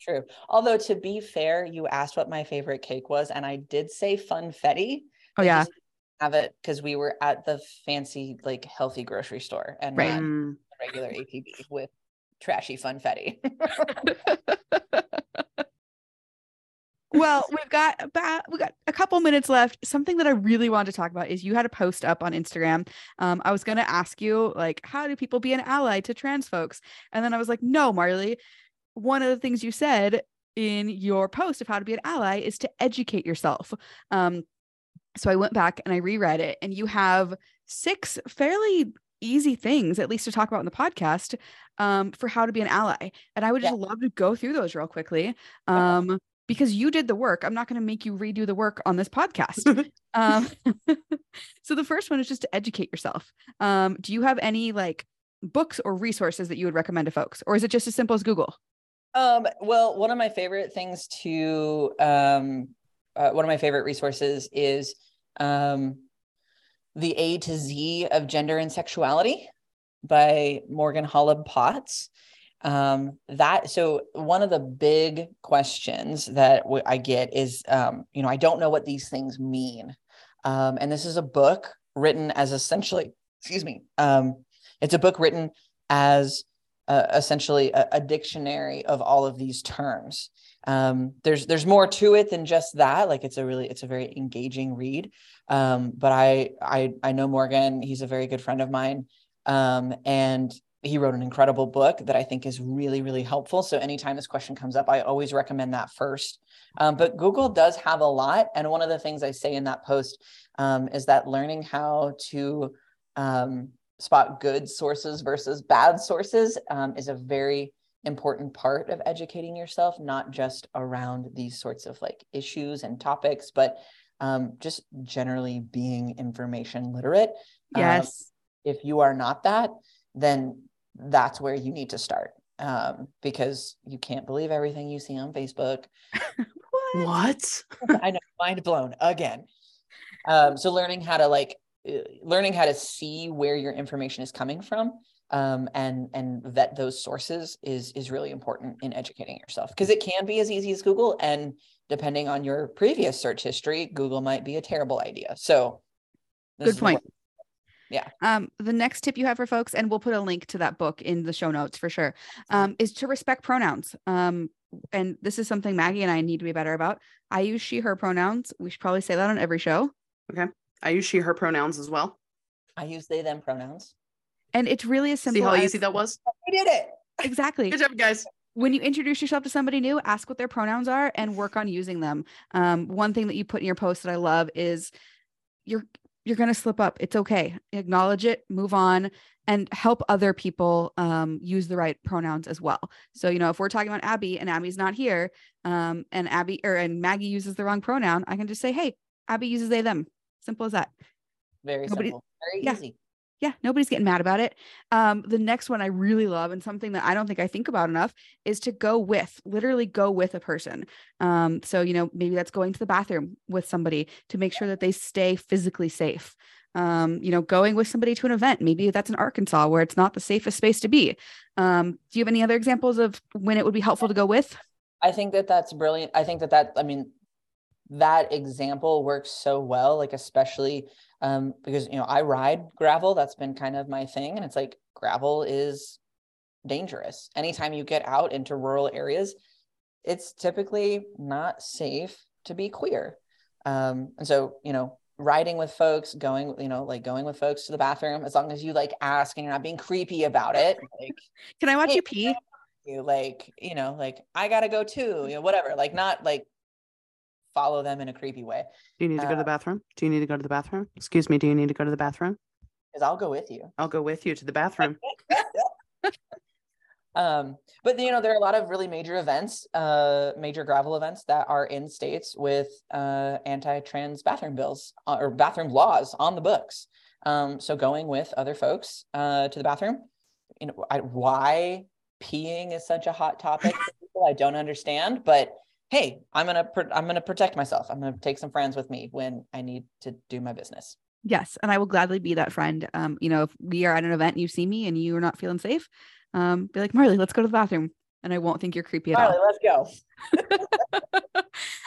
True. Although to be fair, you asked what my favorite cake was, and I did say funfetti. Oh yeah. Have it because we were at the fancy, like healthy grocery store and Right. Mm. regular ATV with trashy funfetti. well, we've got about we got a couple minutes left. Something that I really wanted to talk about is you had a post up on Instagram. Um, I was gonna ask you like, how do people be an ally to trans folks? And then I was like, no, Marley. One of the things you said in your post of how to be an ally is to educate yourself. Um, so I went back and I reread it, and you have six fairly easy things, at least to talk about in the podcast, um, for how to be an ally. And I would just Yeah. love to go through those real quickly. Okay. Because you did the work. I'm not going to make you redo the work on this podcast. um, so the first one is just to educate yourself. Um, do you have any like books or resources that you would recommend to folks, or is it just as simple as Google? Um, well, one of my favorite things to um, uh, one of my favorite resources is um, the A to Z of Gender and Sexuality by Morgan Holleb Potts. Um, that so one of the big questions that w- I get is, um, you know, I don't know what these things mean, um, and this is a book written as essentially, excuse me, um, it's a book written as uh, essentially a, a dictionary of all of these terms. Um, there's there's more to it than just that. Like it's a really it's a very engaging read. Um, but I I I know Morgan. He's a very good friend of mine, um, and he wrote an incredible book that I think is really really helpful. So anytime this question comes up, I always recommend that first. Um, but Google does have a lot, and one of the things I say in that post um, is that learning how to um, spot good sources versus bad sources um, is a very important part of educating yourself, not just around these sorts of like issues and topics, but um, just generally being information literate. Um, Yes. if you are not that, then that's where you need to start um, because you can't believe everything you see on Facebook. What? I know, mind blown again. Um, so learning how to like uh, learning how to see where your information is coming from um, and and vet those sources is is really important in educating yourself because it can be as easy as Google and depending on your previous search history, Google might be a terrible idea. So Good point. Point. way- Um, the next tip you have for folks, and we'll put a link to that book in the show notes for sure, um, is to respect pronouns. Um, and this is something Maggie and I need to be better about. I use she, her pronouns. We should probably say that on every show. Okay. I use she, her pronouns as well. I use they them pronouns. And it's really as simple See how as easy that was? We did it. exactly. Good job, guys. when you introduce yourself to somebody new, ask what their pronouns are and work on using them. Um, one thing that you put in your post that I love is you're you're gonna slip up. It's okay. Acknowledge it, move on, and help other people um, use the right pronouns as well. So you know, if we're talking about Abi and Abi's not here, um, and Abi or and Maggie uses the wrong pronoun, I can just say, "Hey, Abi uses they them." Simple as that. Very Nobody- simple. Very yeah. easy. Yeah, nobody's getting mad about it. Um, the next one I really love, and something that I don't think I think about enough, is to go with, literally go with a person. Um, so you know, maybe that's going to the bathroom with somebody to make sure that they stay physically safe. Um, you know, going with somebody to an event, maybe that's in Arkansas where it's not the safest space to be. Um, do you have any other examples of when it would be helpful to go with? I think that that's brilliant. I think that that, I mean, that example works so well, like especially um, because you know I ride gravel. That's been kind of my thing, and it's like gravel is dangerous. Anytime you get out into rural areas, it's typically not safe to be queer. Um, and so you know, riding with folks, going, you know, like going with folks to the bathroom, as long as you like ask and you're not being creepy about it, like Can I watch Hey, you pee? you like you know like i gotta go too you know whatever like not like follow them in a creepy way Do you need to go to Uh, the bathroom? Do you need to go to the bathroom? Excuse me. Do you need to go to the bathroom? because i'll go with you I'll go with you to the bathroom. um but you know there are a lot of really major events uh major gravel events that are in states with uh anti-trans bathroom bills uh, or bathroom laws on the books Um, so going with other folks uh, to the bathroom, you know, I, why peeing is such a hot topic I don't understand. But hey, I'm gonna I'm gonna protect myself. I'm gonna take some friends with me when I need to do my business. Yes, and I will gladly be that friend. Um, you know, if we are at an event and you see me and you are not feeling safe, um, be like Marley, let's go to the bathroom, and I won't think you're creepy at Marley, all. let's go.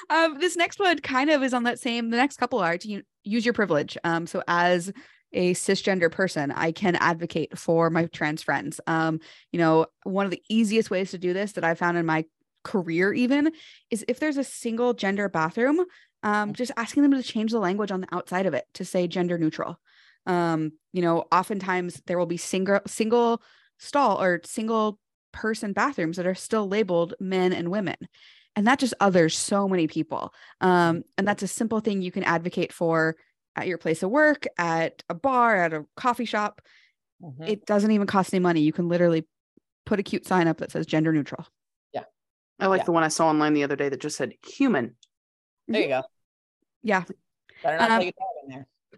um, this next one kind of is on that same. The next couple are to use your privilege. Um, so as a cisgender person, I can advocate for my trans friends. Um, you know, one of the easiest ways to do this that I found in my career even is if there's a single gender bathroom, um, just asking them to change the language on the outside of it to say gender neutral. Um, you know, oftentimes there will be single single stall or single person bathrooms that are still labeled men and women. And that just others so many people. Um, and that's a simple thing you can advocate for at your place of work, at a bar, at a coffee shop. Mhm. It doesn't even cost any money. You can literally put a cute sign up that says gender neutral. I like Yeah. the one I saw online the other day that just said human. there you go. Yeah. Better not Um, take it in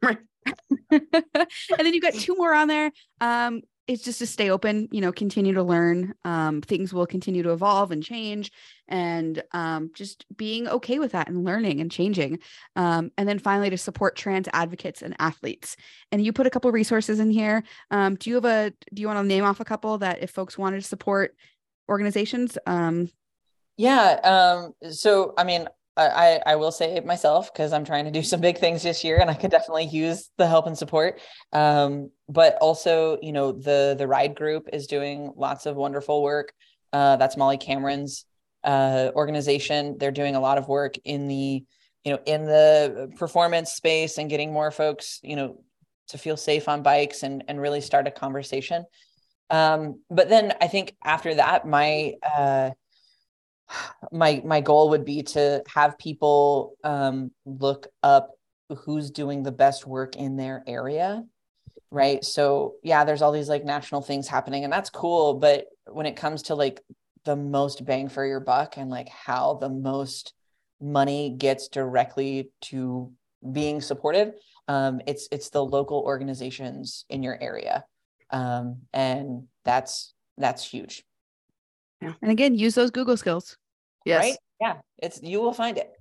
there. and then you've got two more on there. Um, it's just to stay open, you know, continue to learn. Um, things will continue to evolve and change, and um, just being okay with that and learning and changing. Um, and then finally, to support trans advocates and athletes. And you put a couple resources in here. Um, do you have a? Do you want to name off a couple that if folks wanted to support organizations? Yeah. Um, so I mean, I, I I will say it myself because I'm trying to do some big things this year and I could definitely use the help and support. Um, but also, you know, the the ride group is doing lots of wonderful work. Uh, that's Molly Cameron's uh, organization. They're doing a lot of work in the, you know, in the performance space and getting more folks, you know, to feel safe on bikes and and really start a conversation. Um, but then I think after that, my uh my my goal would be to have people um, look up who's doing the best work in their area right? So yeah there's all these like national things happening and that's cool but when it comes to like the most bang for your buck and like how the most money gets directly to being supported um, it's it's the local organizations in your area um, and that's that's huge and again, use those Google skills. Yes. right yeah it's you will find it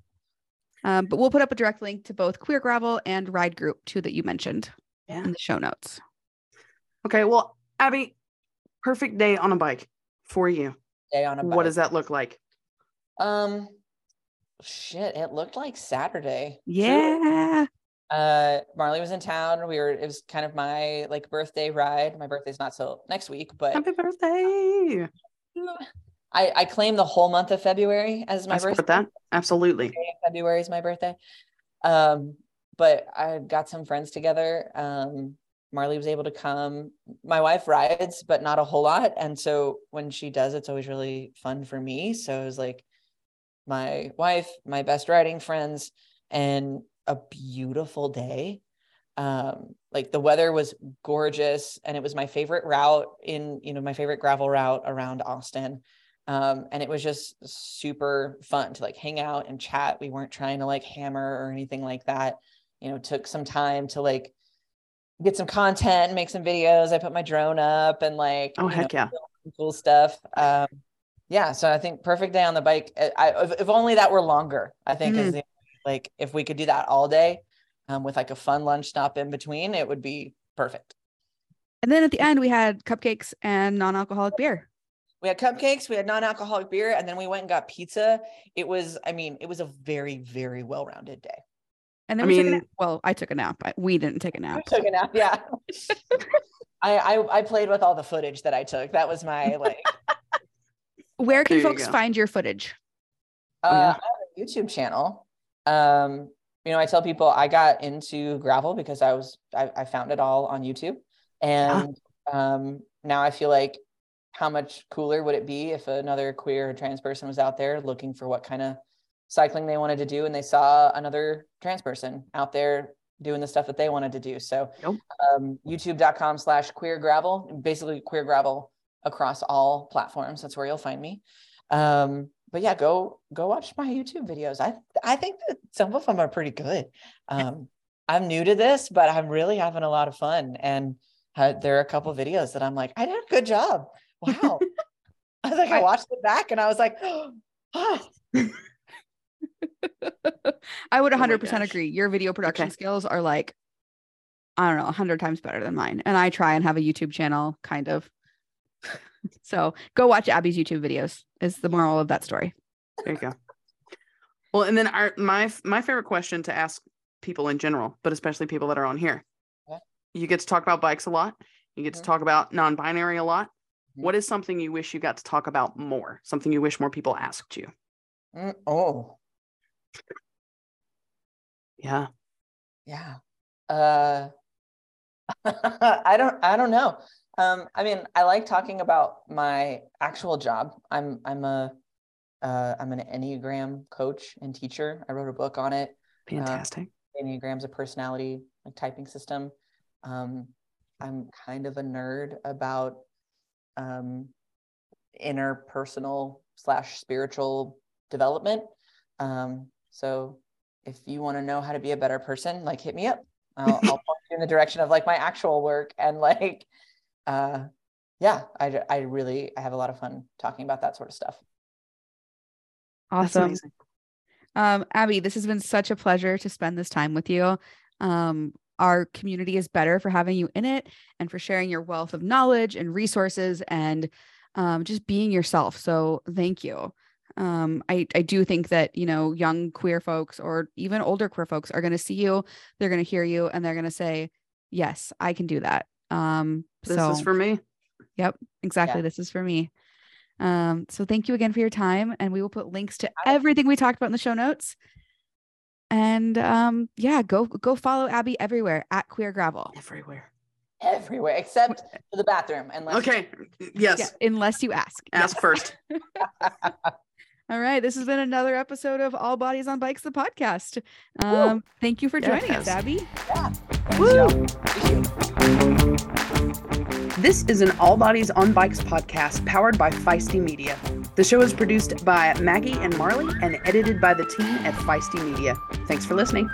Um, but we'll put up a direct link to both Queer Gravel and Ride Group, two that you mentioned Yeah. in the show notes. Okay. Well, Abi, perfect day on a bike for you. day on a bike. What does that look like? Um, shit, it looked like Saturday. Truly. Yeah. Uh, Marley was in town. We were. It was kind of my like birthday ride. My birthday's not till next week, but Happy birthday. I I claim the whole month of February as my I birthday. that. Absolutely. February is my birthday. Um, but I got some friends together. Um, Marley was able to come. My wife rides, but not a whole lot. And so when she does, it's always really fun for me. So it was like my wife, my best riding friends, and a beautiful day. Um, like the weather was gorgeous and it was my favorite route in, you know, my favorite gravel route around Austin. Um, and it was just super fun to like hang out and chat. We weren't trying to like hammer or anything like that. You know, took some time to like get some content, make some videos. I put my drone up and like, Oh, you know, heck yeah. cool stuff. Um, yeah, so I think perfect day on the bike. I, if, if only that were longer. I think is the, like if we could do that all day, um, with like a fun lunch stop in between, it would be perfect. And then at the end, we had cupcakes and non alcoholic beer. We had cupcakes, we had non-alcoholic beer, and then we went and got pizza. It was, I mean, it was a very, very well-rounded day. And then I we took a mean- nap. Well, I took a nap. but We didn't take a nap. I took a nap, yeah. I, I I played with all the footage that I took. That was my like Where can There folks go. find your footage? uh, Oh, yeah. I have a YouTube channel. Um, you know, I tell people I got into gravel because I was I, I found it all on YouTube, and um, now I feel like how much cooler would it be if another queer or trans person was out there looking for what kind of cycling they wanted to do, and they saw another trans person out there doing the stuff that they wanted to do. So, Yep. um, YouTube.com/slash queer gravel, basically queer gravel across all platforms. That's where you'll find me. Um, but yeah, go go watch my YouTube videos. I I think that some of them are pretty good. Um, I'm new to this, but I'm really having a lot of fun. And uh, there are a couple videos that I'm like, I did a good job. Wow. I was like, I watched it back and I was like, oh, I would Oh 100% gosh. agree. Your video production Okay. skills are like, I don't know, 100 times better than mine. And I try and have a YouTube channel, kind of. So go watch Abi's YouTube videos, is the moral of that story. There you go. Well, and then our my my favorite question to ask people in general, but especially people that are on here. Yeah. You get to talk about bikes a lot. You get to Mhm. talk about non-binary a lot. Mhm. What is something you wish you got to talk about more? Something you wish more people asked you? Mm, oh, Yeah. yeah. Uh, I don't, I don't know. Um, I mean, I like talking about my actual job. I'm, I'm a, uh, I'm an Enneagram coach and teacher. I wrote a book on it. Fantastic. Enneagram's a personality like typing system. Um, I'm kind of a nerd about um, interpersonal slash spiritual development. Um, so if you want to know how to be a better person, like hit me up. I'll, I'll point you in the direction of like my actual work and like, uh, yeah, I, I really I have a lot of fun talking about that sort of stuff. Awesome. Um, Abi, this has been such a pleasure to spend this time with you. Um, our community is better for having you in it and for sharing your wealth of knowledge and resources and um, just being yourself. So thank you. Um, I, I do think that, you know, young queer folks or even older queer folks are going to see you, they're going to hear you, and they're going to say, yes, I can do that. Um, This so is for me. Yep, exactly. Yeah. This is for me. Um, so thank you again for your time, and we will put links to everything we talked about in the show notes. And um, yeah, go go follow Abi everywhere at Queer Gravel. Everywhere. Everywhere except for the bathroom. Unless Okay. Yes. Yeah, unless you ask. Yeah. Ask first. All right, this has been another episode of All Bodies on Bikes, the podcast. Um, thank you for joining us, Yes. Abi. Thanks, this is an All Bodies on Bikes podcast powered by Feisty Media. The show is produced by Maggie and Marley and edited by the team at Feisty Media. Thanks for listening.